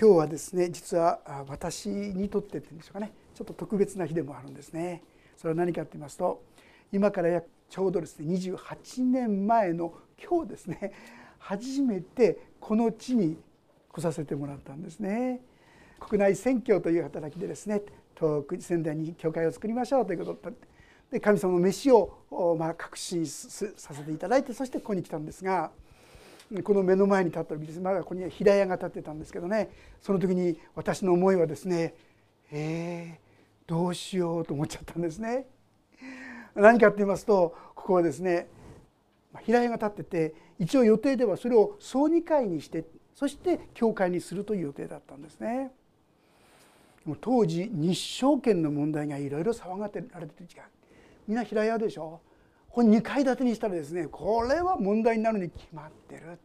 今日はですね実は私にとってっていうんでしょうかねちょっと特別な日でもあるんですね。それは何かと言いますと今から約ちょうどですね28年前の今日ですね初めてこの地に来させてもらったんですね。国内宣教という働きでですね東北仙台に教会を作りましょうということで神様の飯をま確信させていただいてそしてここに来たんですがこの目の前に立った時ですまだここには平屋が立ってたんですけどねその時に私の思いはですねえー、どうしようと思っちゃったんですね。何かって言いますとここはですね平屋が立ってて一応予定ではそれを総二会にしてそして教会にするという予定だったんですね。当時日照権の問題がいろいろ騒がれてる時間みんな平屋でしょ？これ2階建てにしたらですねこれは問題になるに決まってる。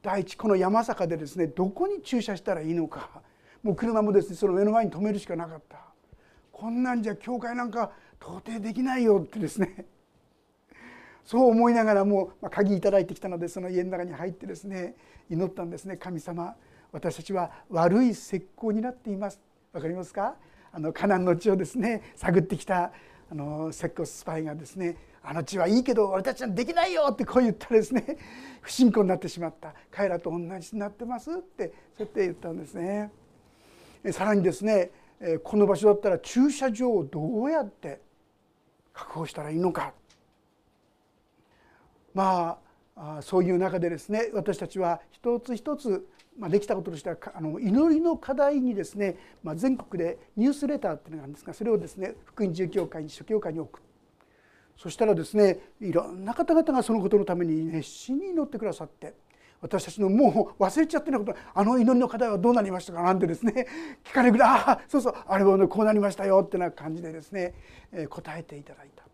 第一この山坂でですねどこに駐車したらいいのか。もう車もですねその目の前に止めるしかなかった。こんなんじゃ教会なんか到底できないよってですね。そう思いながらも、まあ、鍵頂いてきたのでその家の中に入ってですね祈ったんですね。神様私たちは悪い石膏になっています。わかりますか？あのカナンの地をですね探ってきたあの石膏スパイがですねあの地はいいけど俺たちはできないよってこう言ったらですね 不信仰になってしまった彼らと同じになってますってそうやって言ったんですね。さらにですねこの場所だったら駐車場をどうやって確保したらいいのかまあそういう中でですね私たちは一つ一つまあ、できたこととしてはあの祈りの課題にですね、まあ、全国でニュースレターっていうのがあるんですがそれをですね福音住教会に諸教会に送るそしたらですねいろんな方々がそのことのために熱心に祈ってくださって私たちのもう忘れちゃってることあの祈りの課題はどうなりましたかなんてですね聞かれるぐらいああそうそうあれはこうなりましたよってな感じでですね、え答えていただいた。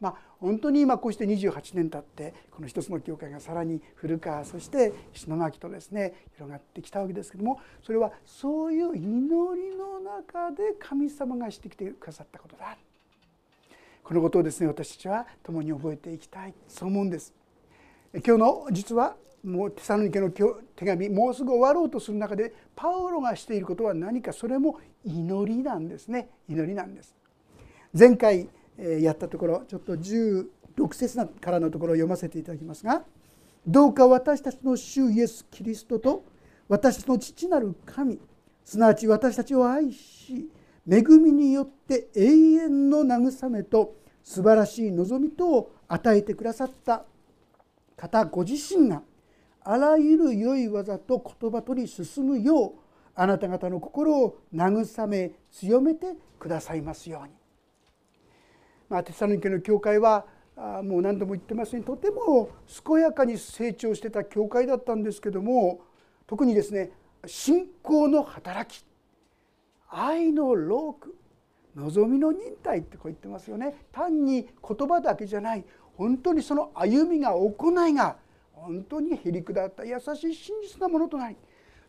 まあ、本当に今こうして28年経ってこの一つの教会がさらに古川そして石巻とですね広がってきたわけですけどもそれはそういう祈りの中で神様がしてきてくださったことだこのことをですね私たちは共に覚えていきたいそう思うんです。今日の実はもうテサロニケの手紙もうすぐ終わろうとする中でパウロがしていることは何かそれも祈りなんですね祈りなんです。前回やったところちょっと16節からのところを読ませていただきますが「どうか私たちの主イエス・キリストと私たちの父なる神すなわち私たちを愛し恵みによって永遠の慰めと素晴らしい望みとを与えてくださった方ご自身があらゆる良い技と言葉とに進むようあなた方の心を慰め強めてくださいますように。まあ、テサロニケの教会はもう何度も言ってますようにとても健やかに成長してた教会だったんですけども特にですね信仰の働き愛の労苦望みの忍耐ってこう言ってますよね。単に言葉だけじゃない。本当にその歩みが行いが本当にへりくだった優しい真実なものとなり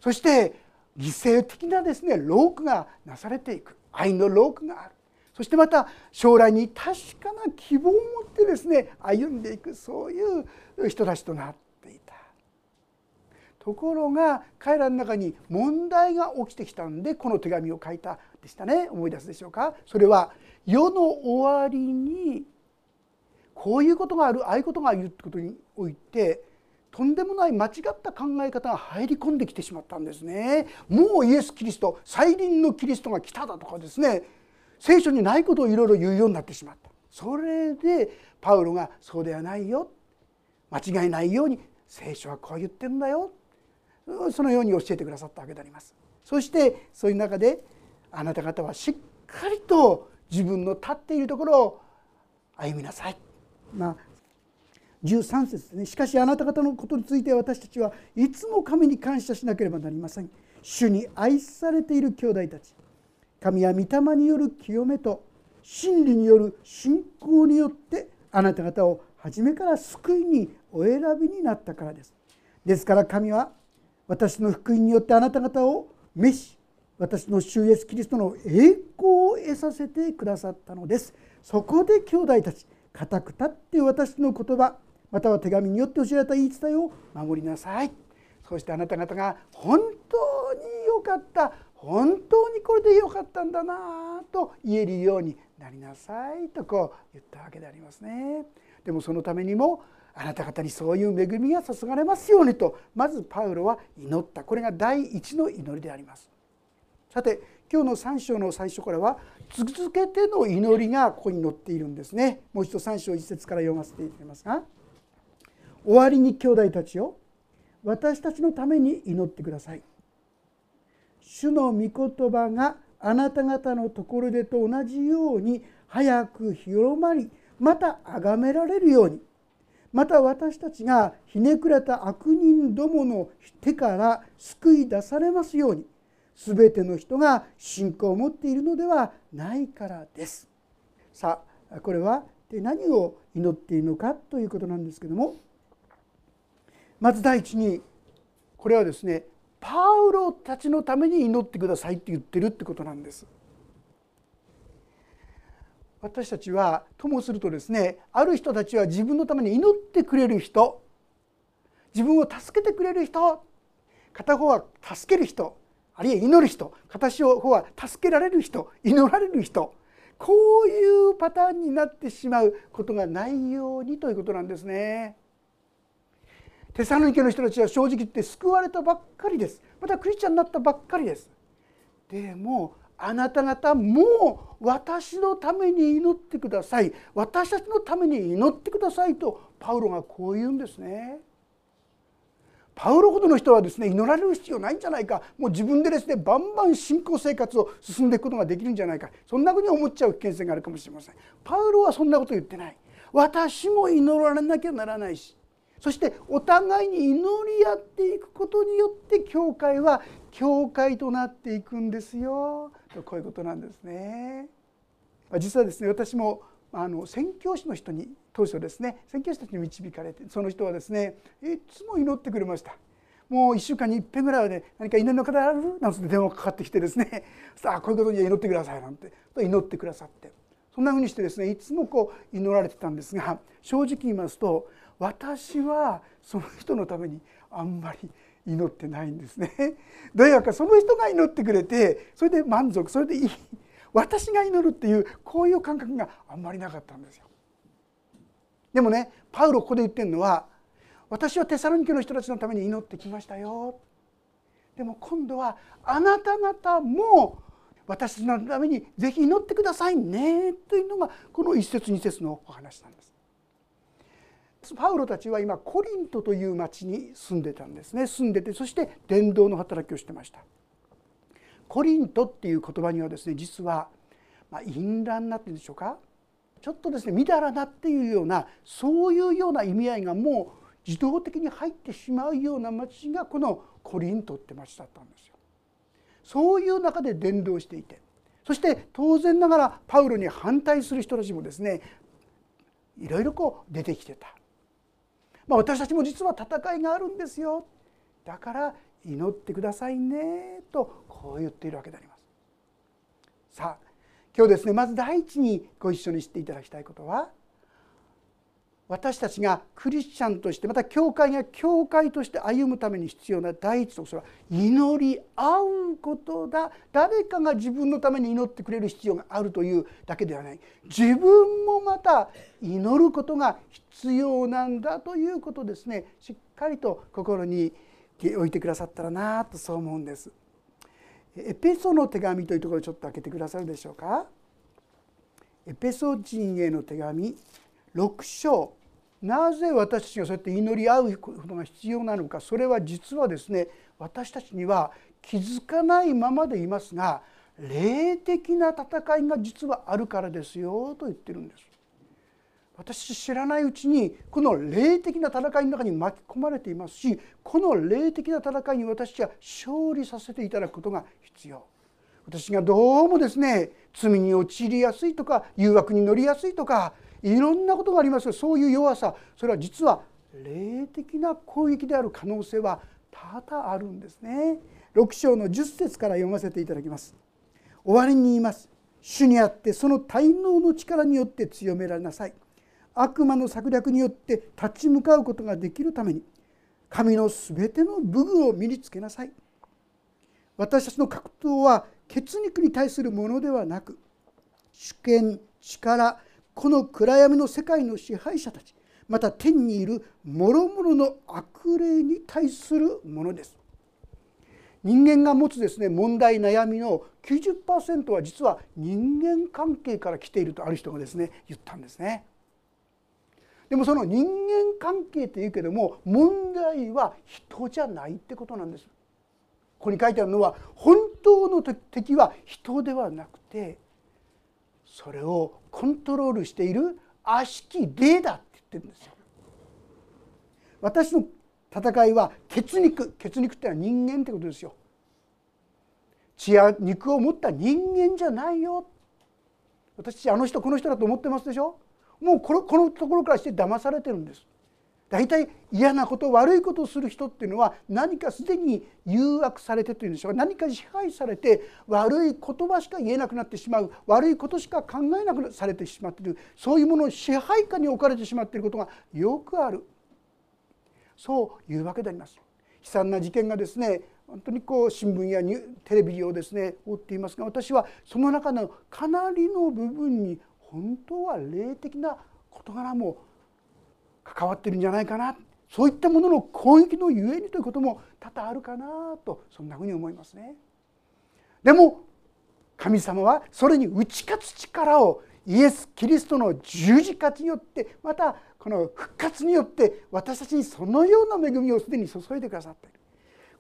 そして犠牲的なですね労苦がなされていく。愛の労苦がある。そしてまた将来に確かな希望を持ってですね歩んでいく。そういう人たちとなってところが彼らの中に問題が起きてきたんでこの手紙を書いたでしたね。思い出すでしょうか？それは世の終わりにこういうことがあるああいうことがいるってことにおいてとんでもない間違った考え方が入り込んできてしまったんですね。もうイエス・キリスト再臨のキリストが来ただとかですね。聖書にないことをいろいろ言うようになってしまった。それでパウロがそうではないよ。間違いないように聖書はこう言ってるんだよ。そのように教えてくださったわけであります。そしてそういう中であなた方はしっかりと自分の立っているところを歩みなさい、まあ、13節ですね。しかしあなた方のことについて私たちはいつも神に感謝しなければなりません。主に愛されている兄弟たち。神は御霊による清めと真理による信仰によってあなた方を初めから救いにお選びになったからです。ですから神は私の福音によってあなた方を召し私の主イエスキリストの栄光を得させてくださったのですそこで兄弟たち固く立って私の言葉または手紙によって教えられた言い伝えを守りなさいそしてあなた方が本当に良かった本当にこれでよかったんだなと言えるようになりなさいとこう言ったわけでありますね。でもそのためにもあなた方にそういう恵みが注がれますようにとまずパウロは祈ったこれが第一の祈りであります。さて今日の3章の最初からは続けての祈りがここに載っているんですね。もう一度3章1節から読ませていただきますが「終わりに兄弟たちよ私たちのために祈ってください」「主の御言葉があなた方のところでと同じように早く広まりまた崇められるようにまた私たちがひねくれた悪人どもの手から救い出されますように全ての人が信仰を持っているのではないからです。さあこれは何を祈っているのかということなんですけどもまず第一にこれはですねパウロたちのために祈ってくださいって言ってるってことなんです。私たちはともするとですねある人たちは自分のために祈ってくれる人自分を助けてくれる人片方は助ける人あるいは祈る人片方は助けられる人祈られる人こういうパターンになってしまうことがないようにということなんですね。テサロニケの人たちは正直言って救われたばっかりですまたクリスチャンになったばっかりですでもあなた方もう私のために祈ってください。私たちのために祈ってくださいとパウロがこう言うんですね。パウロほどの人はですね祈られる必要ないんじゃないか。もう自分でですねバンバン信仰生活を進んでいくことができるんじゃないか。そんなふうに思っちゃう危険性があるかもしれません。パウロはそんなこと言ってない。私も祈られなきゃならないし。そしてお互いに祈り合っていくことによって教会は教会となっていくんですよ。こういうことなんですね。実はですね私もあの宣教師の人に当初ですね宣教師たちに導かれてその人はですねいつも祈ってくれました。もう1週間にいっぺんぐらいはね何か祈りの方ある？なんて電話かかってきてですね さあこういうことには祈ってくださいなんて祈ってくださってそんなふうにしてですねいつもこう祈られてたんですが正直言いますと私はその人のためにあんまり祈ってないんですね。どうやかその人が祈ってくれてそれで満足それでいい 私が祈るっていうこういう感覚があんまりなかったんですよ。でもねパウロここで言ってるのは私はテサロニケの人たちのために祈ってきましたよ。でも今度はあなた方も私のためにぜひ祈ってくださいねというのがこの一節二節のお話なんです。パウロたちは今コリントという町に住んでたんですね。住んでてそして伝道の働きをしてました。コリントっていう言葉にはですね実は、まあ、淫乱なっていうんでしょうか？ちょっとですねみだらなっていうようなそういうような意味合いがもう自動的に入ってしまうような町がこのコリントって町だったんですよ。そういう中で伝道していてそして当然ながらパウロに反対する人たちもですねいろいろこう出てきてた。まあ、私たちも実は戦いがあるんですよだから祈ってくださいねとこう言っているわけであります。さあ今日ですねまず第一にご一緒に知っていただきたいことは私たちがクリスチャンとしてまた教会が教会として歩むために必要な第一とそれは祈り合うことだ誰かが自分のために祈ってくれる必要があるというだけではない自分もまた祈ることが必要なんだということですねしっかりと心に置いてくださったらなとそう思うんです。エペソの手紙というところちょっと開けてくださるでしょうか。エペソ人への手紙6章。なぜ私たちがそうやって祈り合うことが必要なのか。それは実はですね私たちには気づかないままでいますが霊的な戦いが実はあるからですよと言ってるんです。私知らないうちにこの霊的な戦いの中に巻き込まれていますしこの霊的な戦いに私は勝利させていただくことが必要。私がどうもですね罪に陥りやすいとか誘惑に乗りやすいとかいろんなことがありますがそういう弱さそれは実は霊的な攻撃である可能性は多々あるんですね。6章の10節から読ませていただきます。終わりに言います。主にあってその滞納の力によって強められなさい。悪魔の策略によって立ち向かうことができるために神のすべての武具を身につけなさい。私たちの格闘は血肉に対するものではなく主権力この暗闇の世界の支配者たちまた天にいる諸々の悪霊に対するものです人間が持つですね問題悩みの90%は実は人間関係から来ているとある人がですね言ったんですね。でもその人間関係っていうけども問題は人じゃないってことなんです。ここに書いてあるのは本当の敵は人ではなくてそれをコントロールしている悪しき霊だって言ってるんですよ。私の戦いは血肉。血肉ってのは人間ってことですよ。血や肉を持った人間じゃないよ。私あの人この人だと思ってますでしょ。もうこのこのところからして騙されてるんです。大体嫌なこと悪いことをする人っていうのは何かすでに誘惑されてというんでしょうか。何か支配されて悪い言葉しか言えなくなってしまう。悪いことしか考えなくされてしまっている。そういうものを支配下に置かれてしまっていることがよくある。そういうわけであります。悲惨な事件がですね本当にこう新聞やテレビをですね追っていますが私はその中のかなりの部分に本当は霊的な事柄も関わってるんじゃないかな。そういったものの攻撃のゆえにということも多々あるかなとそんなふうに思いますね。でも神様はそれに打ち勝つ力をイエス・キリストの十字架によってまたこの復活によって私たちにそのような恵みをすでに注いでくださっている。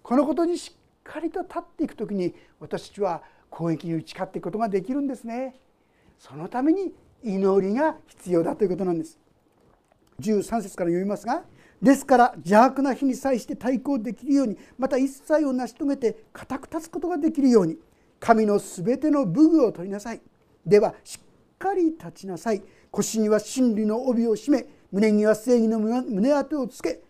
このことにしっかりと立っていく時に私たちは攻撃に打ち勝っていくことができるんですね。そのために祈りが必要だということなんです。13節から読みますがですから邪悪な日に際して対抗できるようにまた一切を成し遂げて固く立つことができるように神のすべての武具を取りなさい。ではしっかり立ちなさい。腰には真理の帯を締め胸には正義の胸当てをつけ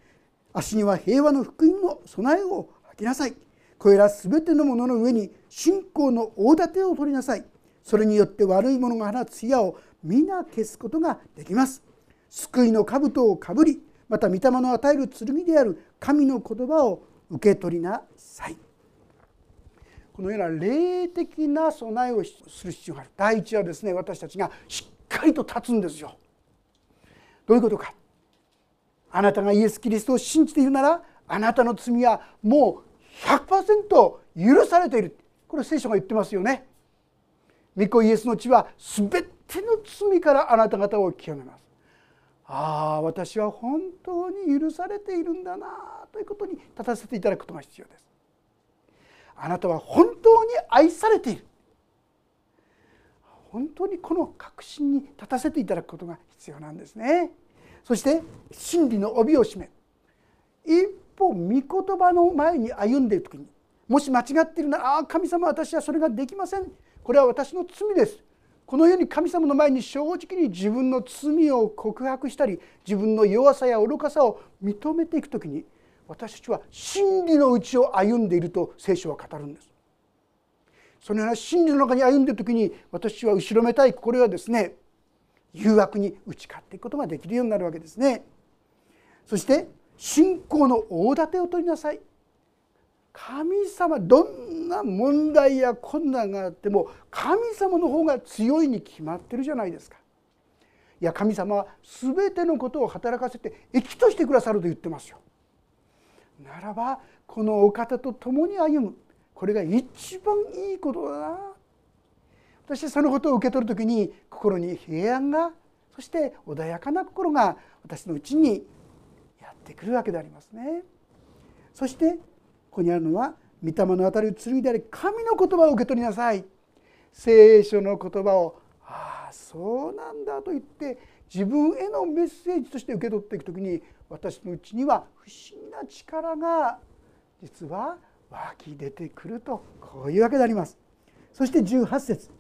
足には平和の福音の備えを履きなさい。これら全てのものの上に信仰の大盾を取りなさい。それによって悪いものが放つ矢を皆消すことができます。救いの兜をかぶりまた御霊の与える剣である神の言葉を受け取りなさい。このような霊的な備えをする必要がある。第一はですね私たちがしっかりと立つんですよ。どういうことか。あなたがイエス・キリストを信じているならあなたの罪はもう100%許されている。これ聖書が言ってますよね。御子イエスの血は全ての罪からあなた方を清めます。ああ私は本当に許されているんだなということに立たせていただくことが必要です。あなたは本当に愛されている本当にこの確信に立たせていただくことが必要なんですね。そして真理の帯を締め一歩御言葉の前に歩んでいる時にもし間違っているなら「ああ神様私はそれができません」これは私の罪ですこのように神様の前に正直に自分の罪を告白したり自分の弱さや愚かさを認めていく時に私たちは真理のうちを歩んでいると聖書は語るんですそのような真理の中に歩んでいる時に私は後ろめたいこれはですね誘惑に打ち勝っていくことができるようになるわけですね。そして信仰の大盾を取りなさい。神様どんな問題や困難があっても神様の方が強いに決まってるじゃないですか。いや神様は全てのことを働かせて益としてくださると言ってますよ。ならばこのお方と共に歩むこれが一番いいことだな私そのことを受け取る時に心に平安がそして穏やかな心が私のうちにやってくるわけでありますね。そしてここにあるのは御霊の当たる剣であり神の言葉を受け取りなさい。聖書の言葉をああそうなんだと言って自分へのメッセージとして受け取っていく時に私のうちには不思議な力が実は湧き出てくるとこういうわけであります。そして18節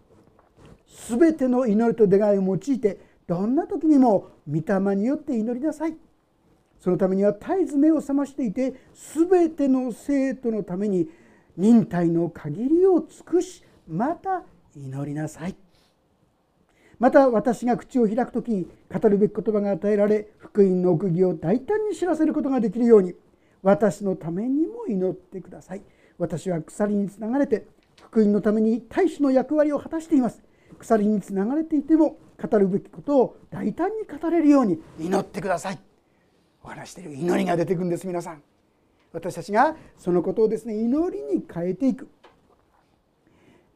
全ての祈りと願いを用いてどんな時にも御霊によって祈りなさいそのためには絶えず目を覚ましていて全ての生徒のために忍耐の限りを尽くしまた祈りなさい。また私が口を開く時語るべき言葉が与えられ福音の奥義を大胆に知らせることができるように私のためにも祈ってください。私は鎖につながれて福音のために大使の役割を果たしています。鎖につながれていても語るべきことを大胆に語れるように祈ってください。お話している祈りが出てくるんです皆さん私たちがそのことをですね祈りに変えていく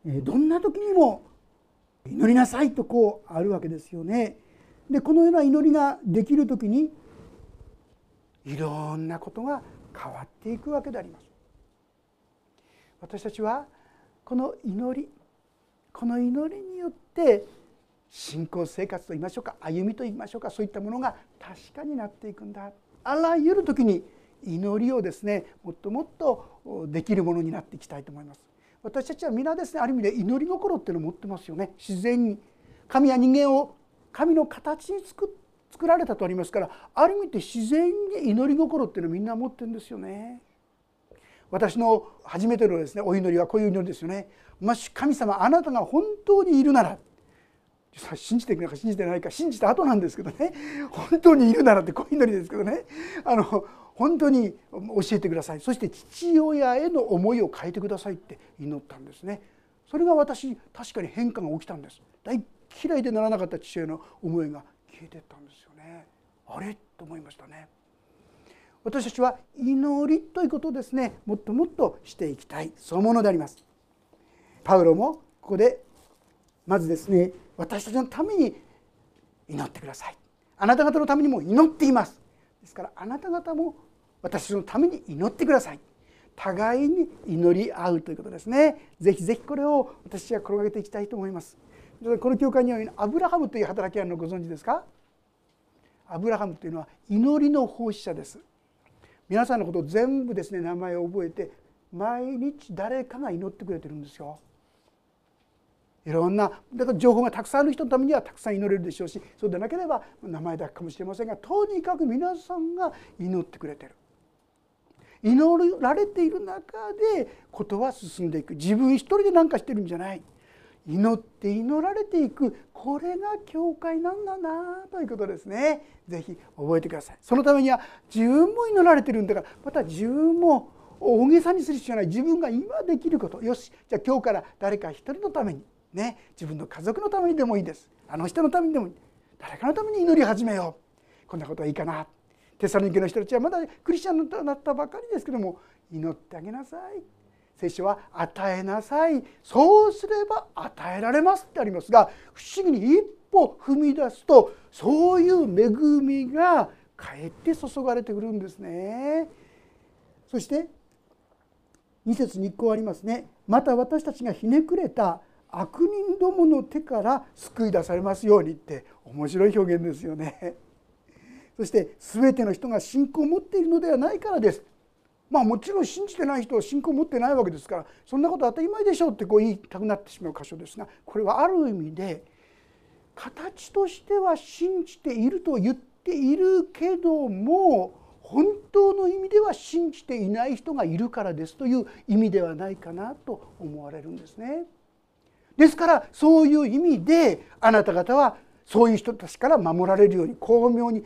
どんな時にも祈りなさいとこうあるわけですよね。でこのような祈りができる時にいろんなことが変わっていくわけであります。私たちはこの祈りこの祈りによって信仰生活といいましょうか歩みといいましょうかそういったものが確かになっていくんだあらゆる時に祈りをですねもっともっとできるものになっていきたいと思います。私たちは皆ですねある意味で祈り心っていうのを持ってますよね自然に神や人間を神の形に作作られたとありますからある意味で自然に祈り心っていうのをみんな持ってるんですよね。私の初めてのですねお祈りはこういう祈りですよね。もし神様あなたが本当にいるなら信じていくのか信じてないか信じた後なんですけどね。本当にいるならってこういう祈りですけどね。あの本当に教えてください。そして父親への思いを変えてくださいって祈ったんですね。それが私確かに変化が起きたんです。大嫌いでならなかった父親の思いが消えてったんですよね。あれ？と思いましたね。私たちは祈りということをですね。もっともっとしていきたい。そういうものであります。パウロもここでまずですね私たちのために祈ってください。あなた方のためにも祈っています。ですからあなた方も私のために祈ってください。互いに祈り合うということですね。ぜひぜひこれを私は転げていきたいと思います。この教会にはアブラハムという働きあるのご存知ですか？アブラハムというのは祈りの奉仕者です。皆さんのことを全部ですね名前を覚えて毎日誰かが祈ってくれてるんですよ。いろんなだから情報がたくさんある人のためにはたくさん祈れるでしょうしそうでなければ名前だけかもしれませんがとにかく皆さんが祈ってくれてる。祈られている中でことは進んでいく。自分一人で何かしてるんじゃない。祈って祈られていく。これが教会なんだなということですね。是非覚えてください。そのためには自分も祈られてるんだからまた自分も大げさにする必要ない。自分が今できること。よし。じゃあ今日から誰か一人のためにね自分の家族のためにでもいいです。あの人のためにでもいい。誰かのために祈り始めよう。こんなことはいいかな。テサロニケの人たちはまだクリスチャンになったばかりですけども祈ってあげなさい。聖書は与えなさい。そうすれば与えられますってありますが不思議に一歩踏み出すとそういう恵みがかえって注がれてくるんですね。そして2節に1個ありますね。また私たちがひねくれた悪人どもの手から救い出されますようにって面白い表現ですよね。そして全ての人が信仰を持っているのではないからです。まあもちろん信じてない人は信仰を持ってないわけですからそんなこと当たり前でしょうってこう言いたくなってしまう箇所ですがこれはある意味で形としては信じていると言っているけども本当の意味では信じていない人がいるからですという意味ではないかなと思われるんですね。ですからそういう意味であなた方はそういう人たちから守られるように巧妙に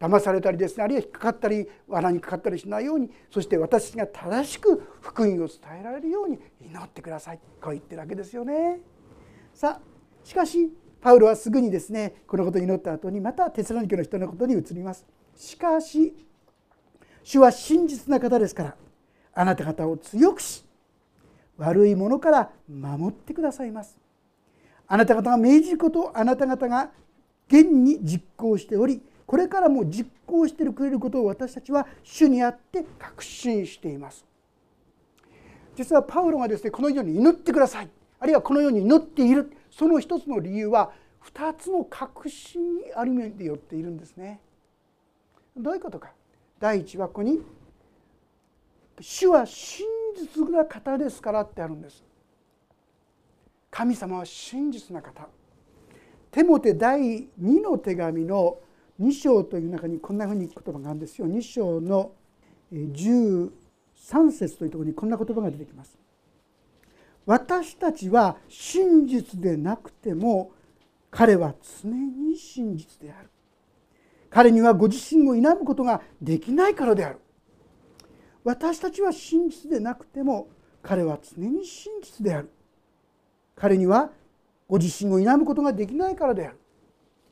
騙されたりですねあるいは引っかかったり罠にかかったりしないようにそして私が正しく福音を伝えられるように祈ってくださいこう言ってるわけですよね。さあしかしパウロはすぐにですねこのことを祈った後にまたテスラニケの人のことに移ります。しかし主は真実な方ですからあなた方を強くし悪いものから守ってくださいます。あなた方が命じることをあなた方が現に実行しておりこれからも実行してくれることを私たちは主にあって確信しています。実はパウロがですねこのように祈ってください。あるいはこのように祈っている。その一つの理由は2つの確信にある面でよっているんですね。どういうことか。第一はここに主は真実な方ですからってあるんです。神様は真実な方。テモテ第2の手紙の2章という中にこんなふうに言葉があるんですよ。2章の13節というところにこんな言葉が出てきます。私たちは真実でなくても彼は常に真実である。彼にはご自身を否むことができないからである。私たちは真実でなくても彼は常に真実である。彼にはご自身を否むことができないからである。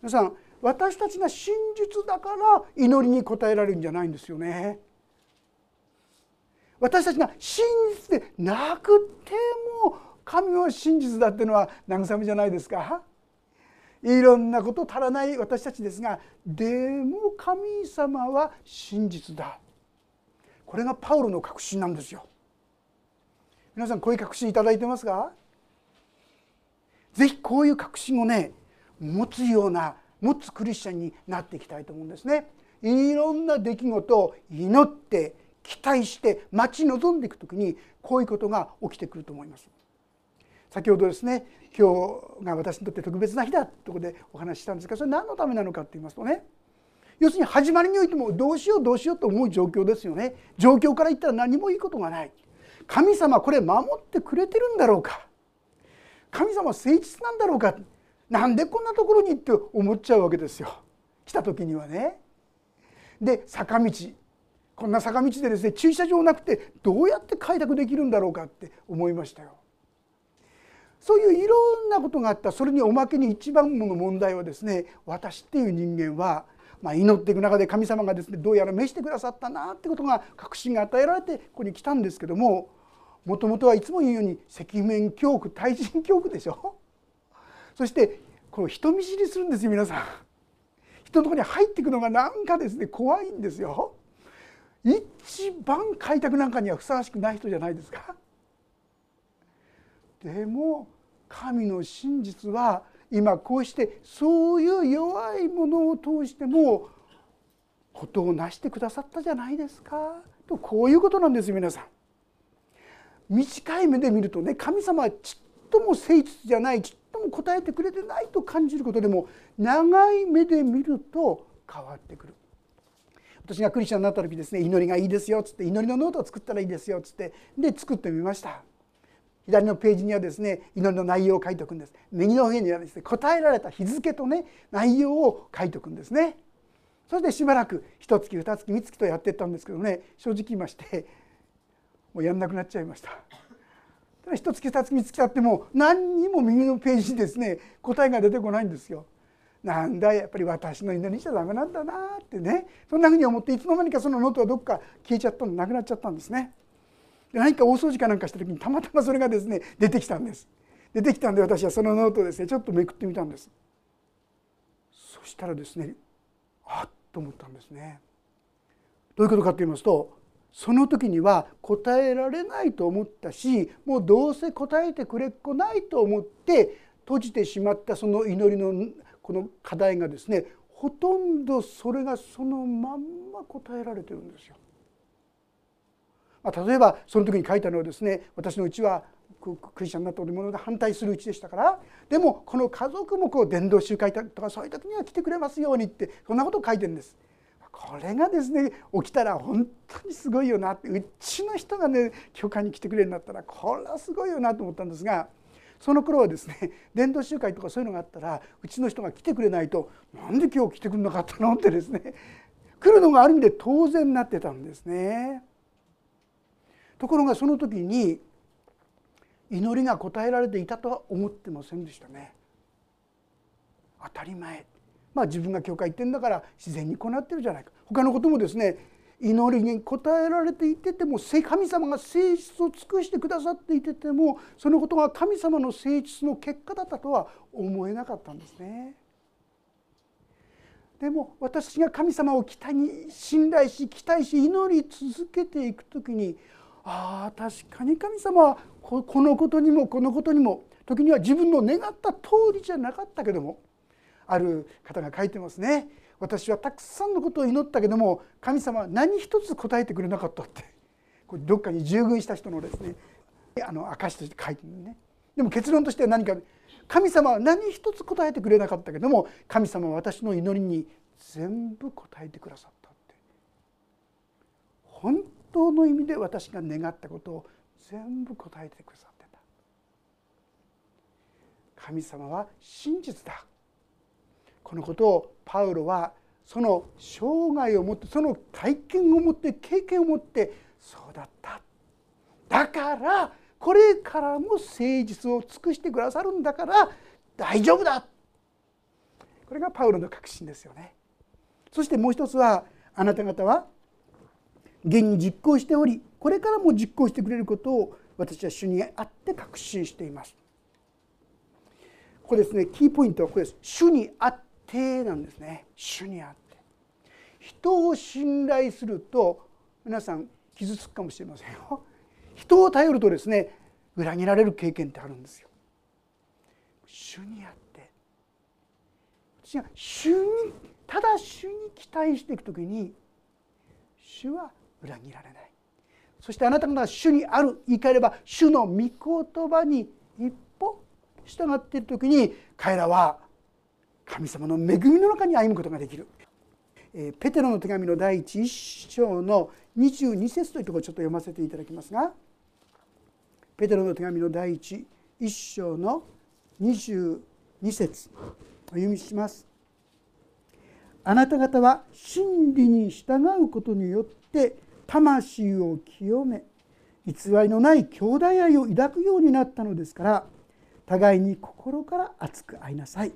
皆さん私たちが真実だから祈りに応えられるんじゃないんですよね。私たちが真実でなくても神は真実だっていうのは慰めじゃないですか。いろんなこと足らない私たちですがでも神様は真実だ。これがパウロの確信なんですよ。皆さんこういう確信いただいてますか？ぜひこういう確信をね持つような持つクリスチャンになっていきたいと思うんですね。いろんな出来事を祈って期待して待ち望んでいく時にこういうことが起きてくると思います。先ほどですね今日が私にとって特別な日だとことでお話ししたんですがそれ何のためなのかって言いますとね要するに始まりにおいてもどうしようどうしようと思う状況ですよね。状況から言ったら何もいいことがない。神様これ守ってくれてるんだろうか。神様誠実なんだろうか。なんでこんなところにって思っちゃうわけですよ。来た時にはね。で坂道。こんな坂道でですね駐車場なくてどうやって開拓できるんだろうかって思いましたよ。そういういろんなことがあった。それにおまけに一番の問題はですね私っていう人間は、まあ、祈っていく中で神様がですねどうやら召してくださったなってことが確信が与えられてここに来たんですけどももともとはいつも言うように赤面恐怖対人恐怖でしょ？そしてこう人見知りするんですよ皆さん。人のところに入っていくのがなんかですね怖いんですよ。一番開拓なんかにはふさわしくない人じゃないですか？でも神の真実は今こうしてそういう弱いものを通してもことを成してくださったじゃないですかとこういうことなんです皆さん。短い目で見るとね神様はちっとも誠実じゃないちっとも答えてくれてないと感じることでも長い目で見ると変わってくる。私がクリスチャンになった時ですね祈りがいいですよっつって祈りのノートを作ったらいいですよっつってで作ってみました左のページにはですね祈りの内容を書いておくんです。右の上にはですね答えられた日付とね内容を書いておくんですね。それでしばらく1月2月3月とやってったんですけどね正直言いましてもうやんなくなっちゃいました。ただ1月2月3月経っても何にも右のページにですね答えが出てこないんですよ。なんだやっぱり私の祈りじゃダメなんだなってね。そんなふうに思っていつの間にかそのノートはどっか消えちゃったのなくなっちゃったんですね。で何か大掃除かなんかした時にたまたまそれがですね出てきたんです。出てきたんで私はそのノートをですねちょっとめくってみたんです。そしたらですねあっと思ったんですね。どういうことかと言いますとその時には答えられないと思ったしもうどうせ答えてくれっこないと思って閉じてしまったその祈りのこの課題がですねほとんどそれがそのまんま答えられてるんですよ。例えばその時に書いたのはですね私のうちはクリスチャンになったものが反対するうちでしたからでもこの家族もこう伝道集会とかそういう時には来てくれますようにってそんなことを書いてるんです。これがですね起きたら本当にすごいよなってうちの人がね教会に来てくれるんだったらこれはすごいよなと思ったんですがその頃はですね伝道集会とかそういうのがあったらうちの人が来てくれないとなんで今日来てくれなかったのってですね来るのがある意味で当然になってたんですね。ところがその時に祈りが応えられていたとは思ってませんでしたね。当たり前まあ自分が教会行ってんだから自然にこうなってるじゃないか他のこともですね祈りに応えられていてても神様が誠実を尽くしてくださっていててもそのことが神様の誠実の結果だったとは思えなかったんですね。でも私が神様を期待に信頼し期待し祈り続けていく時にああ確かに神様はこのことにもこのことにも時には自分の願った通りじゃなかったけどもある方が書いてますね。私はたくさんのことを祈ったけども神様は何一つ答えてくれなかったって。これどっかに従軍した人のですねあの証として書いてるね。でも結論としては何か神様は何一つ答えてくれなかったけども神様は私の祈りに全部答えてくださったって。本当の意味で私が願ったことを全部答えてくださってた。神様は真実だ。このことをパウロはその生涯をもってその体験を持って経験を持ってそうだった。だからこれからも誠実を尽くしてくださるんだから大丈夫だ。これがパウロの確信ですよね。そしてもう一つはあなた方は現に実行しておりこれからも実行してくれることを私は主にあって確信しています。ここですねキーポイントはこれです。主にあってなんですね。主にあって。人を信頼すると皆さん傷つくかもしれませんよ。人を頼るとですね裏切られる経験ってあるんですよ。主にあって。私が主にただ主に期待していく時に主は裏切られないそしてあなたが主にある言い換えれば主の御言葉に一歩従っている時に彼らは神様の恵みの中に歩むことができる。ペテロの手紙の第一章の22節というところをちょっと読ませていただきますがペテロの手紙の第一一章の22節お読みします。あなた方は真理に従うことによって魂を清め偽りのない兄弟愛を抱くようになったのですから互いに心から熱く愛なさい。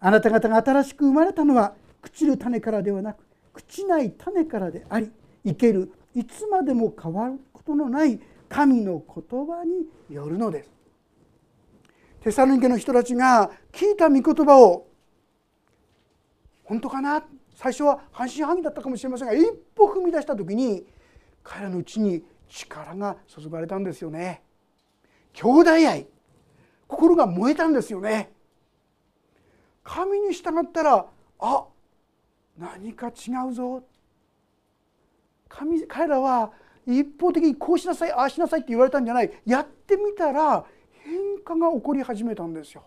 あなた方が新しく生まれたのは朽ちる種からではなく朽ちない種からであり生けるいつまでも変わることのない神の言葉によるのです。テサロニケの人たちが聞いた御言葉を本当かな？最初は半信半疑だったかもしれませんが一歩踏み出した時に彼らのうちに力が注がれたんですよね。兄弟愛心が燃えたんですよね。神に従ったらあ何か違うぞ。神彼らは一方的にこうしなさいああしなさいって言われたんじゃない。やってみたら変化が起こり始めたんですよ。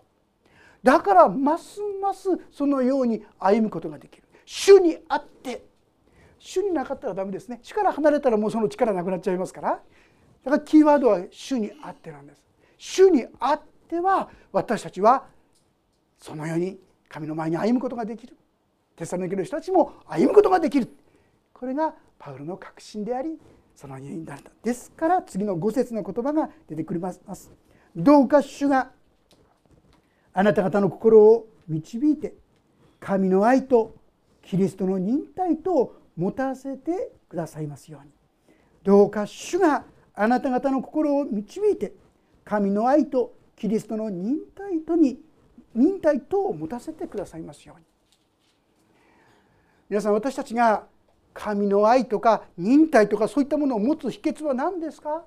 だからますますそのように歩むことができる。主にあって主になかったらダメですね。主から離れたらもうその力なくなっちゃいますから。だからキーワードは主にあってなんです。主にあっては私たちはそのように神の前に歩むことができる。テサロニケの人たちも歩むことができる。これがパウロの確信でありそのようになったですから次の5節の言葉が出てくります。どうか主があなた方の心を導いて神の愛とキリストの忍耐と持たせてくださいますように。どうか主があなた方の心を導いて神の愛とキリストの忍耐とに忍耐とを持たせてくださいますように。皆さん私たちが神の愛とか忍耐とかそういったものを持つ秘訣は何ですか？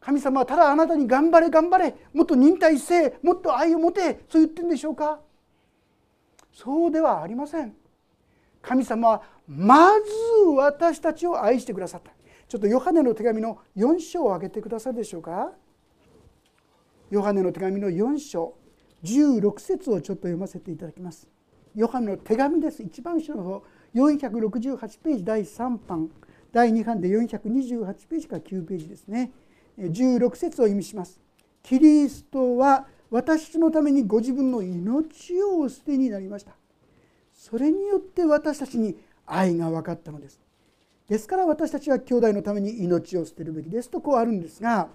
神様はただあなたに頑張れ頑張れもっと忍耐せもっと愛を持てそう言ってるんでしょうか？そうではありません。神様はまず私たちを愛してくださった。ちょっとヨハネの手紙の4章を挙げてくださるでしょうか。ヨハネの手紙の4章16節をちょっと読ませていただきます。ヨハネの手紙です。一番後ろの方468ページ第3版。第2版で428ページから9ページですね。16節を意味します。キリストは私のためにご自分の命を捨てになりました。それによって私たちに愛が分かったのです。ですから私たちは兄弟のために命を捨てるべきですとこうあるんですが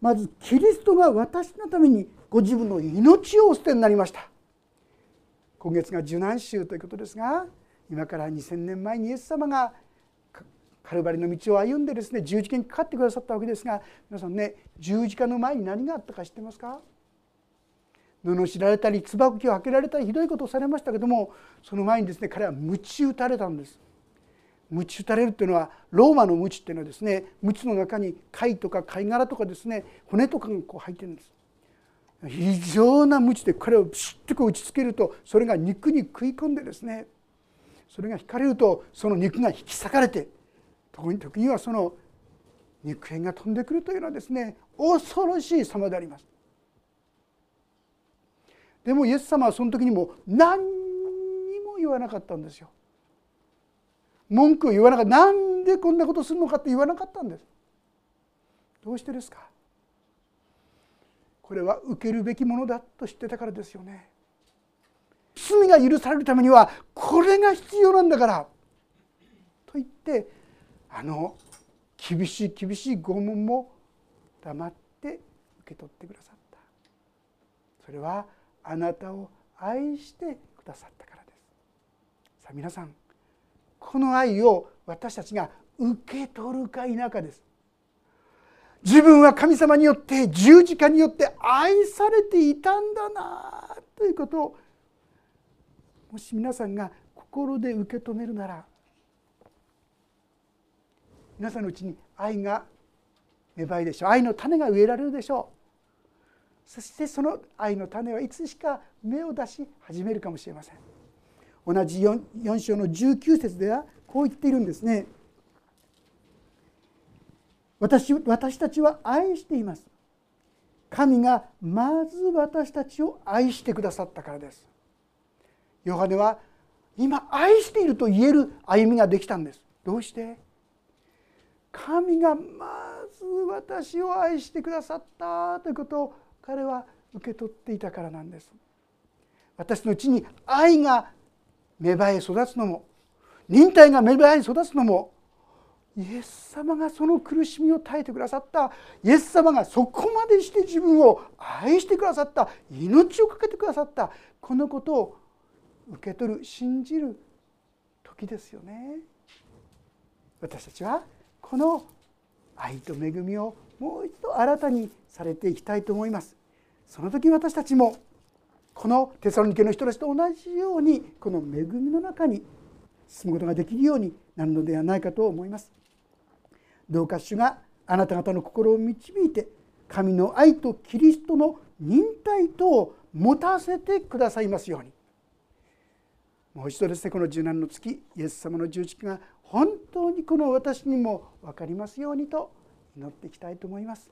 まずキリストが私のためにご自分の命をお捨てになりました。今月が受難週ということですが今から2,000年前にイエス様がカルバリの道を歩んでですね十字架にかかってくださったわけですが皆さんね十字架の前に何があったか知ってますか？罵られたり椿を開けられたりひどいことをされましたけどもその前にですね彼は鞭打たれたんです。鞭打たれるっていうのはローマの鞭っていうのはですね鞭の中に貝とか貝殻とかですね骨とかがこう入ってるんです。非常な鞭で彼をピシッとこう打ちつけるとそれが肉に食い込んでですねそれが引かれるとその肉が引き裂かれて特に時にはその肉片が飛んでくるというのはですね恐ろしい様であります。でもイエス様はその時にも何にも言わなかったんですよ。文句を言わなかった。なんでこんなことするのかって言わなかったんです。どうしてですか？これは受けるべきものだと知ってたからですよね。罪が許されるためにはこれが必要なんだから。と言ってあの厳しい厳しい拷問も黙って受け取ってくださった。それはあなたを愛してくださったからです。さあ皆さんこの愛を私たちが受け取るか否かです。自分は神様によって十字架によって愛されていたんだなということをもし皆さんが心で受け止めるなら皆さんのうちに愛が芽生えでしょう愛の種が植えられるでしょう。そしてその愛の種はいつしか芽を出し始めるかもしれません。同じ 4, 4章の19節ではこう言っているんですね。私私たちは愛しています。神がまず私たちを愛してくださったからです。ヨハネは今愛していると言える歩みができたんです。どうして？神がまず私を愛してくださったということを彼は受け取っていたからなんです。私のうちに愛が芽生え育つのも忍耐が芽生え育つのもイエス様がその苦しみを耐えてくださった。イエス様がそこまでして自分を愛してくださった。命を懸けてくださった。このことを受け取る信じる時ですよね。私たちはこの愛と恵みをもう一度新たにされていきたいと思います。その時私たちもこのテサロニケの人たちと同じようにこの恵みの中に進むことができるようになるのではないかと思います。どうか主があなた方の心を導いて神の愛とキリストの忍耐とを持たせてくださいますようにもう一度ですねこの柔軟の月イエス様の十字架が本当にこの私にも分かりますようにと祈っていきたいと思います。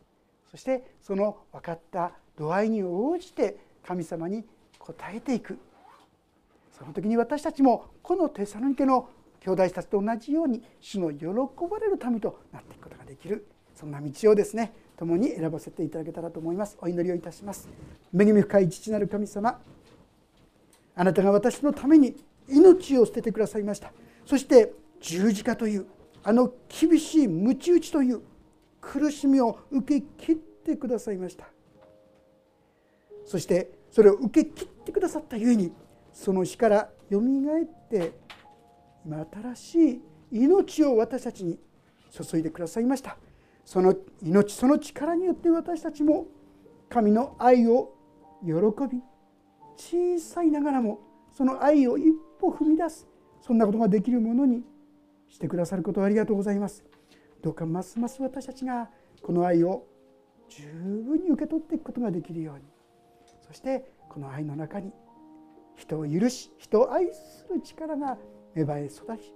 そしてその分かった度合いに応じて神様に応えていく。その時に私たちもこのテサロニケの兄弟たちと同じように主の喜ばれる民となっていくことができる。そんな道をですね共に選ばせていただけたらと思います。お祈りをいたします。恵み深い父なる神様あなたが私のために命を捨ててくださいました。そして十字架というあの厳しい鞭打ちという苦しみを受け切ってくださいました。そしてそれを受け切ってくださったゆえにその死からよみがえって今新しい命を私たちに注いでくださいました。その命その力によって私たちも神の愛を喜び小さいながらもその愛を一歩踏み出すそんなことができるものにしてくださることをありがとうございます。どうかますます私たちがこの愛を十分に受け取っていくことができるように。そしてこの愛の中に人を許し人を愛する力が芽生え育ち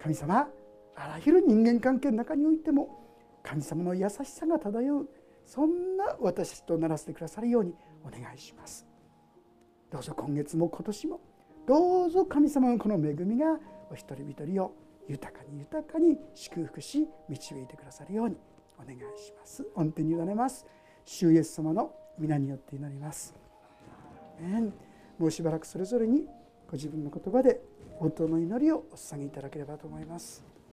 神様あらゆる人間関係の中においても神様の優しさが漂う。そんな私たちとならせてくださるようにお願いします。どうぞ今月も今年もどうぞ神様のこの恵みがお一人一人を豊かに豊かに祝福し導いてくださるようにお願いします。御手に委ねます。主イエス様の皆によって祈ります。もうしばらくそれぞれにご自分の言葉で本当の祈りをお捧げいただければと思います。